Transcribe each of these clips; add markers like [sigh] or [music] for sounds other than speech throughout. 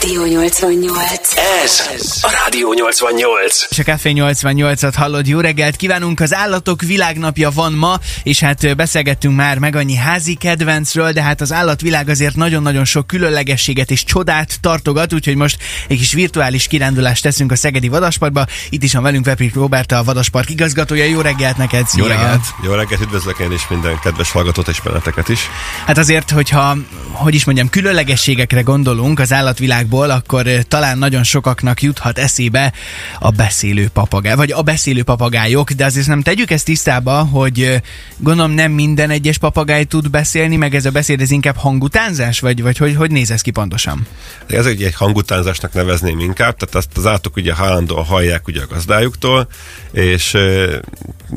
Rádió 88. Ez a Rádió 88. És a Café 88-at hallod, jó reggelt kívánunk, az állatok világnapja van ma, és hát beszélgettünk már meg annyi házi kedvencről, de hát az állatvilág azért nagyon-nagyon sok különlegességet és csodát tartogat, úgyhogy most egy kis virtuális kirándulást teszünk a Szegedi Vadasparkba. Itt is van velünk Veprik Roberta, a Vadaspark igazgatója. Jó reggelt neked! Jó szia! reggelt! Jó reggelt, üdvözlök én is minden kedves hallgatót és benneteket is. Hát azért, hogyha, hogy is mondjam, különlegességekre gondolunk az állatvilágból, akkor ö, talán nagyon sokaknak juthat eszébe a beszélő papagáj, vagy a beszélő papagájok, de azért nem tegyük ezt tisztába, hogy ö, gondolom nem minden egyes papagáj tud beszélni, meg ez a beszéd, ez inkább hangutánzás, vagy, vagy hogy, hogy néz ez ki pontosan? Ez egy, egy hangutánzásnak nevezném inkább, tehát azt az állatok ugye állandóan hallják ugye a gazdájuktól, és ö,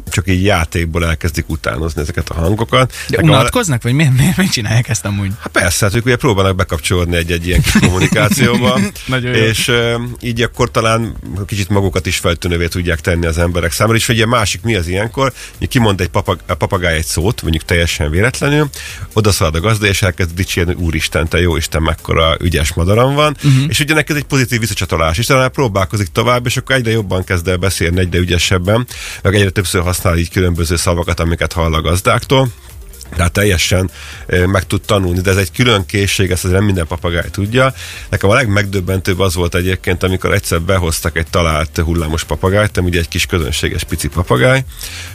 csak így játékból elkezdik utánozni ezeket a hangokat. De a- unatkoznak, vagy miért, miért, miért csinálják ezt amúgy? Hát persze, hát ők ugye próbálnak bekapcsolódni egy-egy ilyen kis [laughs] [laughs] Jó. és így akkor talán kicsit magukat is feltűnővé tudják tenni az emberek számára, és ugye másik mi az ilyenkor, hogy kimond egy papag, a papagáj egy szót, mondjuk teljesen véletlenül, oda szalad a gazda, és elkezd dicsérni, hogy úristen, te jó Isten, mekkora ügyes madaram van, uh-huh. és ugye ez egy pozitív visszacsatolás, és talán próbálkozik tovább, és akkor egyre jobban kezd el beszélni, egyre ügyesebben, meg egyre többször használ így különböző szavakat, amiket hall a gazdáktól. Tehát teljesen meg tud tanulni, de ez egy külön készség, ezt azért nem minden papagáj tudja. Nekem a legmegdöbbentőbb az volt egyébként, amikor egyszer behoztak egy talált hullámos papagájt, ami ugye egy kis közönséges pici papagáj,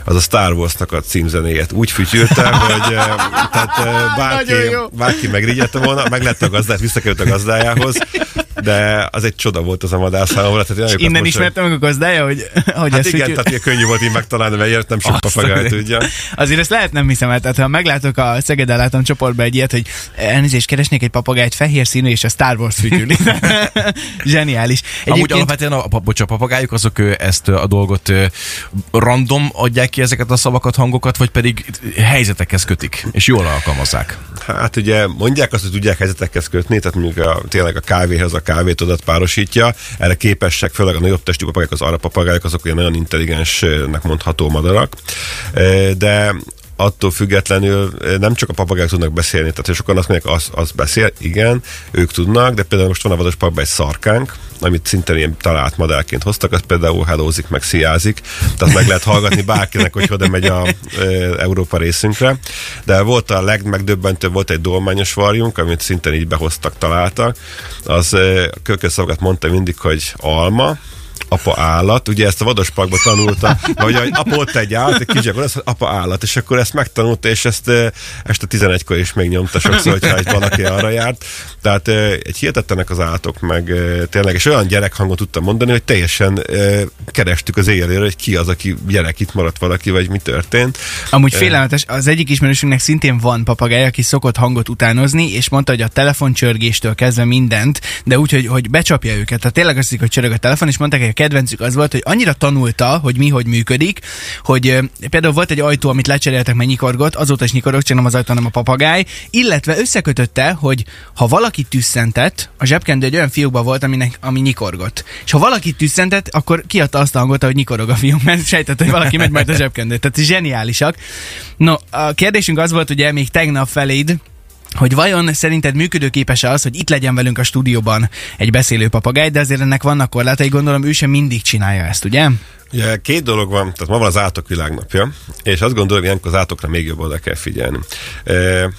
az a Star Wars-nak a címzenéjét úgy fütyülte, [laughs] hogy tehát bárki, bárki megrigyelte volna, meg lett a gazdát, visszakerült a gazdájához, de az egy csoda volt az a madár számomra. Tehát én nagyokat Innen ismertem meg a gazdája, hogy, hogy Hát ezt igen, úgy- tehát könnyű volt így megtalálni, mert nem sok papagáj tudja. Azért ezt lehet nem hiszem el. Tehát ha meglátok a Szegeden látom csoportba egy ilyet, hogy elnézést keresnék egy papagájt fehér színű és a Star Wars fütyüli. [laughs] Zseniális. Amúgy alapvetően a, a, bocs, a papagájuk azok ezt a dolgot random adják ki ezeket a szavakat, hangokat, vagy pedig helyzetekhez kötik, és jól alkalmazzák. Hát ugye mondják azt, hogy tudják helyzetekhez kötni, tehát mondjuk a, tényleg a kávéhez a kávétodat párosítja, erre képesek, főleg a nagyobb testű papagájok, az arra papagájok, azok ugye nagyon intelligensnek mondható madarak, de attól függetlenül nem csak a papagájok tudnak beszélni, tehát sokan azt mondják, az, az beszél, igen, ők tudnak, de például most van a vados parkban egy szarkánk, amit szintén ilyen talált madárként hoztak, az például hellózik, meg sziázik, tehát meg lehet hallgatni bárkinek, hogy oda megy a e, Európa részünkre. De volt a legmegdöbbentőbb, volt egy dolmányos varjunk, amit szintén így behoztak, találtak. Az e, kököszavakat mondta mindig, hogy alma, apa állat, ugye ezt a vadosparkban tanulta, vagy hogy apa ott egy állat, egy kis akkor az apa állat, és akkor ezt megtanulta, és ezt este 11-kor is még nyomta sokszor, hogyha egy valaki arra járt. Tehát eh, egy hihetetlenek az állatok, meg tényleg, és olyan gyerekhangot tudtam mondani, hogy teljesen kerestük az éjjelére, hogy ki az, aki gyerek, itt maradt valaki, vagy mi történt. Amúgy félelmetes, az egyik ismerősünknek szintén van papagáj, aki szokott hangot utánozni, és mondta, hogy a telefoncsörgéstől kezdve mindent, de úgy, hogy, hogy becsapja őket. Tehát tényleg azt hiszik, hogy csörög a telefon, és mondták, hogy a kedvencük az volt, hogy annyira tanulta, hogy mi hogy működik, hogy például volt egy ajtó, amit lecseréltek, mert nyikorgott, azóta is nyikorog, csak nem az ajtó, hanem a papagáj, illetve összekötötte, hogy ha valaki tüsszentett, a zsebkendő egy olyan fiókban volt, aminek, ami nyikorgott. És ha valaki tüsszentett, akkor kiadta azt a hangot, hogy nyikorog a fiúk, mert sejtett, hogy valaki megy majd a zsebkendőt. Tehát zseniálisak. No, a kérdésünk az volt ugye még tegnap feléd, hogy vajon szerinted működőképes-e az, hogy itt legyen velünk a stúdióban egy beszélő papagáj, de azért ennek vannak korlátai, gondolom ő sem mindig csinálja ezt, ugye? Ugye két dolog van, tehát ma van az állatok világnapja, és azt gondolom, hogy ilyenkor az állatokra még jobban oda kell figyelni. E,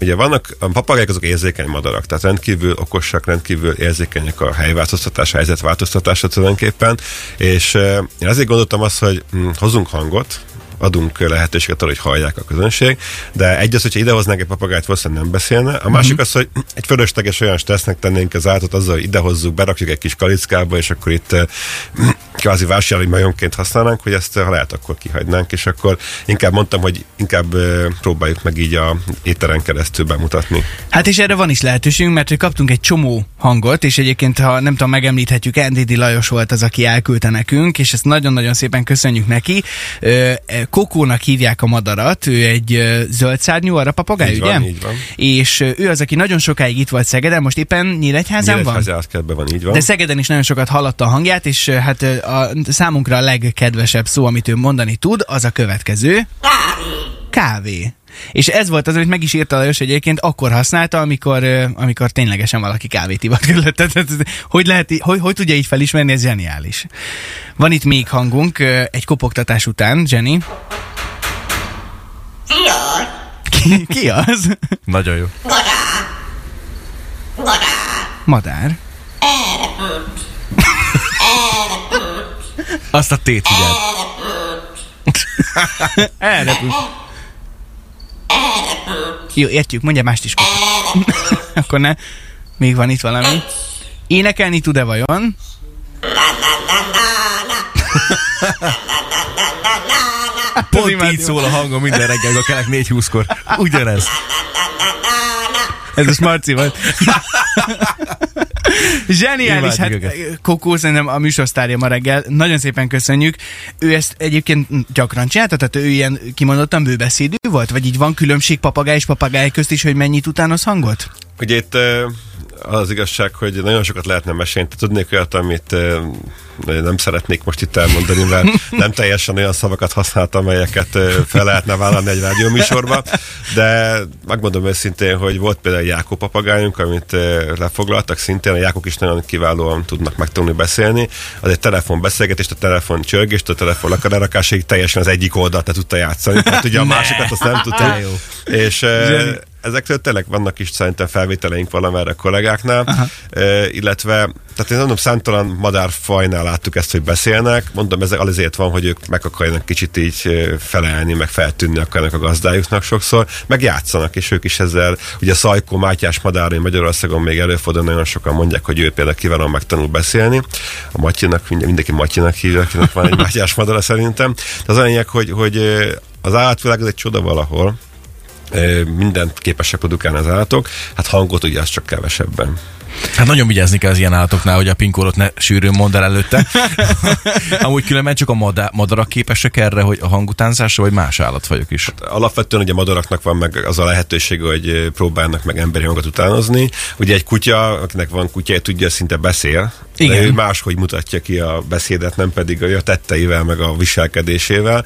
Ugye vannak, a papagájok azok érzékeny madarak, tehát rendkívül okosak, rendkívül érzékenyek a helyváltoztatás, helyzetváltoztatásra tulajdonképpen, és e, én azért gondoltam azt, hogy hm, hozunk hangot, adunk lehetőséget arra, hogy hallják a közönség, de egy az, hogyha idehoznánk egy papagájt, valószínűleg nem beszélne. A másik Mhm. az, hogy egy fölösleges olyan stressznek tennénk az állatot azzal, hogy idehozzuk, berakjuk egy kis kalickába, és akkor itt [clears throat] kvázi vásárlói majonként használnánk, hogy ezt ha lehet, akkor kihagynánk, és akkor inkább mondtam, hogy inkább próbáljuk meg így a éteren keresztül bemutatni. Hát és erre van is lehetőségünk, mert hogy kaptunk egy csomó hangot, és egyébként, ha nem tudom, megemlíthetjük, Endidi Lajos volt az, aki elküldte nekünk, és ezt nagyon-nagyon szépen köszönjük neki. Kokónak hívják a madarat, ő egy zöldszárnyú arra papagáj, Így ugye? van, így van. És ő az, aki nagyon sokáig itt volt Szegeden, most éppen Nyíregyházán van? Nyíregyházi állatkertben van, így van. De Szegeden is nagyon sokat hallotta a hangját, és hát a, számunkra a legkedvesebb szó, amit ő mondani tud, az a következő. Kávé. És ez volt az, amit meg is írta Lajos egyébként, akkor használta, amikor, amikor ténylegesen valaki kávét ivott körülötte. Tehát, Hogy, lehet, hogy, hogy tudja így felismerni, ez zseniális. Van itt még hangunk, egy kopogtatás után, Jenny. Ki, ki az? Nagyon jó. Madár. Azt a tét figyeld. Elrepült. Jó, értjük, mondja mást is. [laughs] Akkor ne. Még van itt valami. Énekelni tud-e vajon? [laughs] Pont így szól a hangom minden reggel, a kelek 4.20-kor. Ugyanez. Ez a Marci volt. [laughs] Zseniális, hát Kokó szerintem a műsorsztárja ma reggel. Nagyon szépen köszönjük. Ő ezt egyébként gyakran csinálta, tehát ő ilyen kimondottan bőbeszédű volt? Vagy így van különbség papagáj és papagáj közt is, hogy mennyit utánoz hangot? Ugye itt ö, az igazság, hogy nagyon sokat lehetne mesélni. Tehát Tudnék olyat, amit nem szeretnék most itt elmondani, mert nem teljesen olyan szavakat használtam, amelyeket fel lehetne vállalni egy rádióműsorba, de megmondom őszintén, hogy volt például egy Jákó papagájunk, amit lefoglaltak szintén, a Jákok is nagyon kiválóan tudnak megtanulni beszélni, az egy telefonbeszélgetést, a telefon csörgést, a telefon lakarárakásig teljesen az egyik oldalt le tudta játszani, tehát ugye a másikat azt nem tudta. És. Ezekről tényleg vannak is szerintem felvételeink valamerre a kollégáknál, e, illetve, tehát én mondom, számtalan madárfajnál láttuk ezt, hogy beszélnek, mondom, ez azért van, hogy ők meg akarjanak kicsit így felelni, meg feltűnni akarnak a gazdájuknak sokszor, meg játszanak, és ők is ezzel, ugye Szajkó, Mátyás madár, Magyarországon még előfordul, nagyon sokan mondják, hogy ő például kiválóan megtanul beszélni. A Matyinak, mind- mindenki Matyinak hívja, akinek van egy [laughs] Mátyás madara szerintem. De az a lényeg, hogy, hogy az állatvilág az egy csoda valahol, mindent képesek produkálni az állatok, hát hangot ugye az csak kevesebben. Hát nagyon vigyázni kell az ilyen állatoknál, hogy a pinkódot ne sűrűn mondd el előtte. [laughs] Amúgy különben csak a madá- madarak képesek erre, hogy a hangutánzásra, vagy más állatfajok is. Alapvetően ugye a madaraknak van meg az a lehetősége, hogy próbálnak meg emberi hangot utánozni. Ugye egy kutya, akinek van kutyája, tudja, szinte beszél, Igen. de ő máshogy mutatja ki a beszédet, nem pedig a tetteivel, meg a viselkedésével.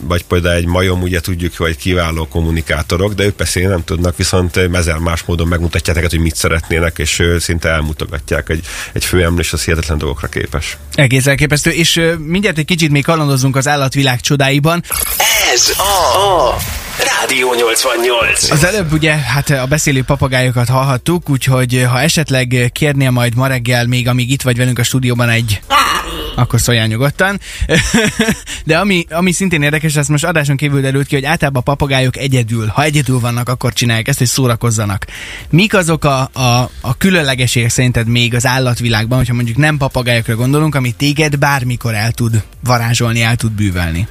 Vagy például egy majom, ugye tudjuk, hogy kiváló kommunikátorok, de ők beszélni nem tudnak, viszont ezer más módon megmutatják neked, hogy mit szeretnének, és szinte elmutogatják. Egy, egy főemlés az hihetetlen dolgokra képes. Egész elképesztő, és mindjárt egy kicsit még kalandozunk az állatvilág csodáiban. Ez a, a Rádió 88. Az előbb ugye hát a beszélő papagájokat hallhattuk, úgyhogy ha esetleg kérnél majd ma reggel, még amíg itt vagy velünk a stúdióban egy akkor szóljál nyugodtan. [laughs] De ami, ami szintén érdekes, ezt most adáson kívül derült ki, hogy általában a papagájok egyedül, ha egyedül vannak, akkor csinálják ezt, hogy szórakozzanak. Mik azok a, a, a különlegességek szerinted még az állatvilágban, hogyha mondjuk nem papagájokra gondolunk, ami téged bármikor el tud varázsolni, el tud bűvelni?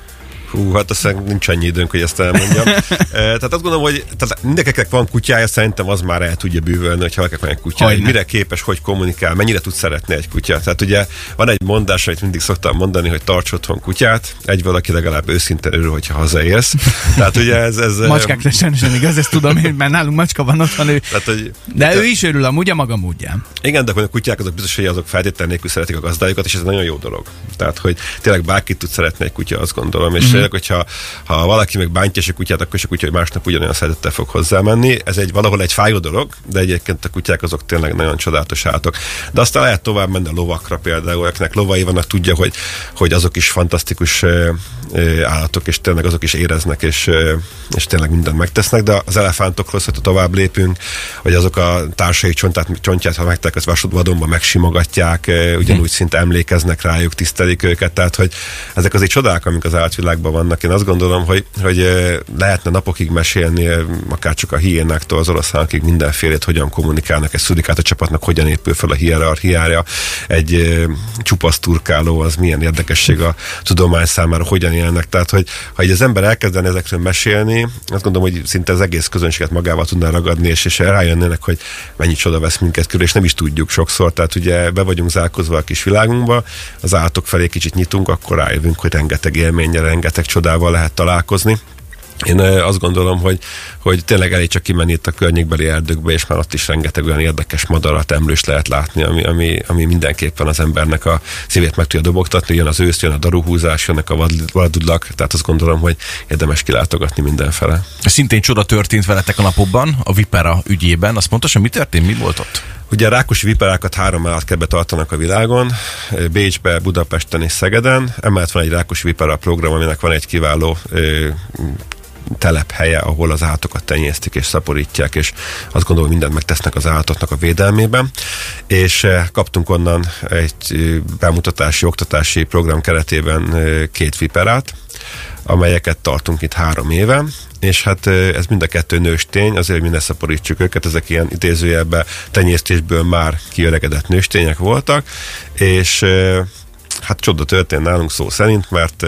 Hú, hát aztán nincs annyi időnk, hogy ezt elmondjam. [laughs] Eh, tehát azt gondolom, hogy tehát mindenkinek van kutyája, szerintem az már el tudja bűvölni, hogy valakinek van egy kutya, hogy mire képes, hogy kommunikál, mennyire tud szeretni egy kutya. Tehát ugye van egy mondás, amit mindig szoktam mondani, hogy tarts otthon kutyát, egy valaki legalább őszintén örül, hogyha hazaérsz. Tehát ugye ez... ez eh, Macskákra sem, sem igaz, ezt tudom én, mert nálunk macska van otthon, ő, tehát, hogy, de ő is örül amúgy a maga módján. Igen, de hogy a kutyák azok biztos, hogy azok feltétlen nélkül szeretik a gazdájukat, és ez nagyon jó dolog. Tehát, hogy tényleg bárki tud szeretni egy kutya, azt gondolom. És tényleg, hogyha ha valaki meg bántja a kutyát, akkor is a kutya másnap ugyanolyan szeretettel fog hozzámenni. Ez egy valahol egy fájó dolog, de egyébként a kutyák azok tényleg nagyon csodálatos állatok. De aztán lehet tovább menni a lovakra például, akinek lovai vannak, tudja, hogy, hogy azok is fantasztikus állatok, és tényleg azok is éreznek, és, és tényleg mindent megtesznek, de az elefántokról, ha tovább lépünk, hogy azok a társai csontját, csontját ha megtek, az vadonban megsimogatják, ugyanúgy szinte emlékeznek rájuk, tisztelik őket, tehát hogy ezek azért csodák, amik az állatvilágban vannak. Én azt gondolom, hogy, hogy lehetne napokig mesélni, akár csak a hiénáktól az oroszlánokig mindenfélét, hogyan kommunikálnak, egy szurikáta csapatnak hogyan épül fel a hierarchiája, egy csupasz turkáló, az milyen érdekesség a tudomány számára, hogyan élnek. Tehát, hogy ha így az ember elkezdene ezekről mesélni, azt gondolom, hogy szinte az egész közönséget magával tudná ragadni, és, és rájönnének, hogy mennyi csoda vesz minket körül, és nem is tudjuk sokszor. Tehát ugye be vagyunk zárkozva a kis világunkba, az állatok felé kicsit nyitunk, akkor rájövünk, hogy rengeteg élménnyel, rengeteg csodával lehet találkozni Én azt gondolom, hogy, hogy tényleg elég csak kimenni itt a környékbeli erdőkbe, és már ott is rengeteg olyan érdekes madarat, emlős lehet látni, ami, ami, ami mindenképpen az embernek a szívét meg tudja dobogtatni. Jön az ősz, jön a daruhúzás, jönnek a vad- vadudlak, tehát azt gondolom, hogy érdemes kilátogatni mindenfele. Szintén csoda történt veletek a napokban, a Vipera ügyében. Azt pontosan mi történt? Mi volt ott? Ugye a rákosi viperákat három állatkertbe tartanak a világon, Bécsbe, Budapesten és Szegeden. Emellett van egy rákosi vipera program, aminek van egy kiváló telephelye, ahol az állatokat tenyésztik és szaporítják, és azt gondolom, hogy mindent megtesznek az állatoknak a védelmében. És kaptunk onnan egy bemutatási, oktatási program keretében két viperát, amelyeket tartunk itt három éve, és hát ez mind a kettő nőstény, azért, hogy mi ne szaporítsuk őket, ezek ilyen idézőjelben tenyésztésből már kiöregedett nőstények voltak, és hát csoda történt nálunk szó szerint, mert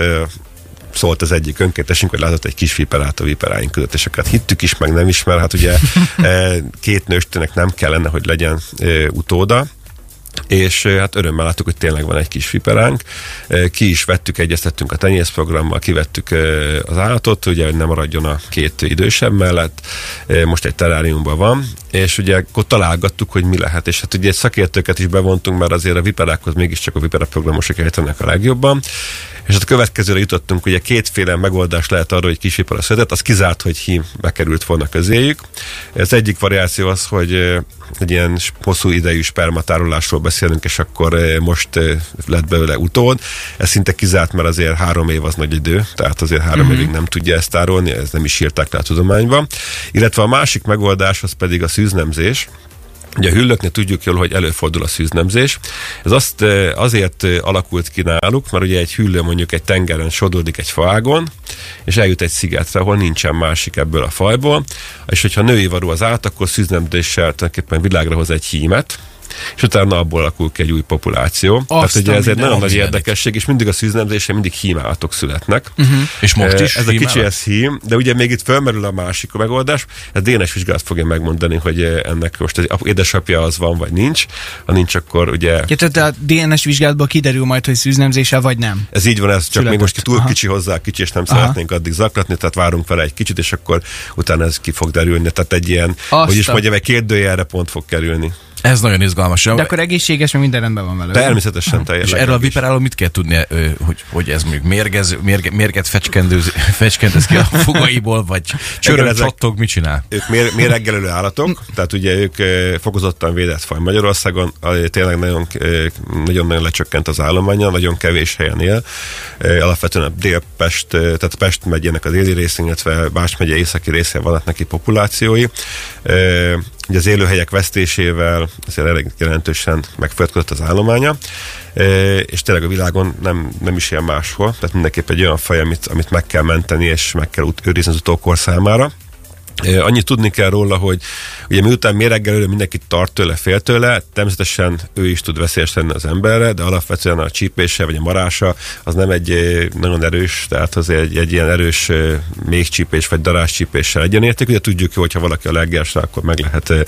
szólt az egyik önkéntesünk, hogy látott egy kis viperát a viperáink között, és hát hittük is, meg nem is, hát ugye két nőstének nem kellene, hogy legyen utóda, és hát örömmel láttuk, hogy tényleg van egy kis viperánk. Ki is vettük, egyeztettünk a tenyészprogrammal, kivettük az állatot, ugye, hogy nem maradjon a két idősebb mellett. Most egy teráriumban van, és ugye akkor találgattuk, hogy mi lehet. És hát ugye szakértőket is bevontunk, mert azért a viperákhoz mégiscsak a vipera programosok értenek a legjobban. És hát a következőre jutottunk, ugye kétféle megoldás lehet arra, hogy kis vipera született, az kizárt, hogy hím bekerült volna közéjük. Az egyik variáció az, hogy egy ilyen hosszú idejű spermatárolásról beszélünk, és akkor most lett belőle utód. Ez szinte kizárt, mert azért három év az nagy idő, tehát azért három uh-huh. évig nem tudja ezt tárolni, ez nem is írták le a tudományban. Illetve a másik megoldás az pedig a szűznemzés, Ugye a hüllőknél tudjuk jól, hogy előfordul a szűznemzés. Ez azt azért alakult ki náluk, mert ugye egy hüllő mondjuk egy tengeren sodródik egy faágon, és eljut egy szigetre, ahol nincsen másik ebből a fajból, és hogyha női varú az állat, akkor szűznemzéssel tulajdonképpen világra hoz egy hímet, és utána abból alakul ki egy új populáció. Azt Tehát ugye a ez egy nagyon nagy érdekesség, és mindig a szűznemzésre mindig hímállatok születnek. Mhm. És most Eh, is Ez a kicsi, ez hím, de ugye még itt felmerül a másik megoldás. Ez DNS vizsgálat fogja megmondani, hogy eh, ennek most az édesapja az van, vagy nincs. Ha nincs, akkor ugye Ja, tehát a DNS vizsgálatból kiderül majd, hogy szűznemzése vagy nem. ez így van, ez csak Született. még most túl Aha. kicsi hozzá, kicsi, és nem Aha. szeretnénk addig zaklatni, tehát várunk vele egy kicsit, és akkor utána ez ki fog derülni. Tehát egy ilyen, Azt hogy is a- mondjam, egy kérdőjelre pont fog kerülni. Ez nagyon izgalmas. De akkor egészséges, meg minden rendben van vele. Természetesen teljesen. És erről a viperáról mit kell tudni, ö, hogy, hogy ez mondjuk mérgez, mérge, mérget fecskendőz, [laughs] fecskendez ki a fogaiból, vagy csörög, ezek- csattog, mit csinál? Ők mér, méreggelölő állatok, tehát ugye ők fokozottan védett faj Magyarországon, tényleg nagyon, nagyon-nagyon lecsökkent az állománya, nagyon kevés helyen él. Alapvetően a Dél-Pest, eh, tehát Pest megyének az éli részén, illetve Bács megye északi részén vannak neki populációi. Ugye az élőhelyek vesztésével azért elég jelentősen megföldködött az állománya, eh, és tényleg a világon nem, nem is ilyen máshol, tehát mindenképp egy olyan faj, amit, amit meg kell menteni, és meg kell őrizni az utókor számára. Annyit tudni kell róla, hogy ugye miután méreggelőre mindenki tart tőle, fél tőle, természetesen ő is tud veszélyes lenni az emberre, de alapvetően a csípése vagy a marása az nem egy nagyon erős, tehát az egy, egy ilyen erős méhcsípés vagy daráscsípéssel egyenérték. Ugye tudjuk jó, hogyha valaki allergiás rá, akkor meg lehet eh,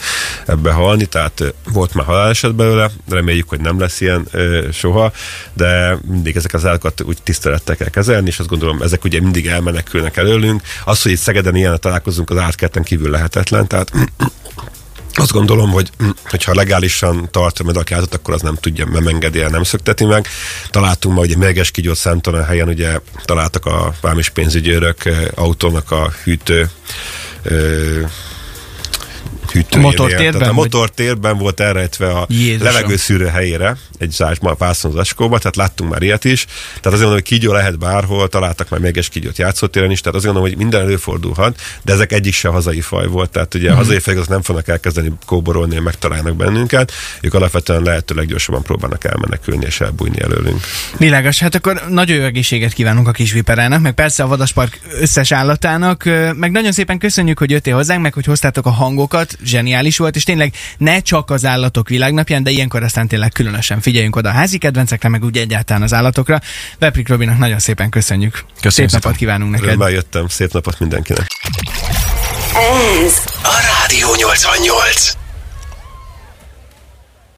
ebbe halni, tehát eh, volt már haláleset belőle, reméljük, hogy nem lesz ilyen soha, de mindig ezek az állatokat úgy tisztelettel kell kezelni, és azt gondolom, ezek ugye mindig elmenekülnek előlünk. Az, hogy itt Szegeden ilyen találkozunk, az átkerten kívül lehetetlen, tehát [clears throat] azt gondolom, hogy [clears throat] hogyha legálisan tart a medakátot, akkor az nem tudja, nem engedi el, nem szökteti meg. Találtunk ma ugye mérges kígyót számtalan helyen, ugye találtak a vámis pénzügyőrök eh, autónak a hűtő hűtőjénél. motortérben, Tehát a vagy? motortérben volt elrejtve a Jézusom. levegőszűrő helyére, egy zásma vászon zacskóba, tehát láttunk már ilyet is. Tehát azért mondom, hogy kígyó lehet bárhol, találtak már mérges kígyót játszótéren is, tehát azért mondom, hogy minden előfordulhat, de ezek egyik se hazai faj volt. Tehát ugye Mhm. a hazai fajok nem fognak elkezdeni kóborolni, megtalálnak bennünket, ők alapvetően lehető leggyorsabban próbálnak elmenekülni és elbújni előlünk. Világos, hát akkor nagyon jó egészséget kívánunk a kis viperának, meg persze a Vadaspark összes állatának, meg nagyon szépen köszönjük, hogy jöttél hozzánk, meg hogy hoztátok a hangokat, zseniális volt, és tényleg ne csak az állatok világnapján, de ilyenkor aztán tényleg különösen figyeljünk oda a házi kedvencekre, meg úgy egyáltalán az állatokra. Veprik Robinak nagyon szépen köszönjük. Köszönjük Szép szépen. napot kívánunk neked. Örömmel jöttem, szép napot mindenkinek! Ez A Rádió 88.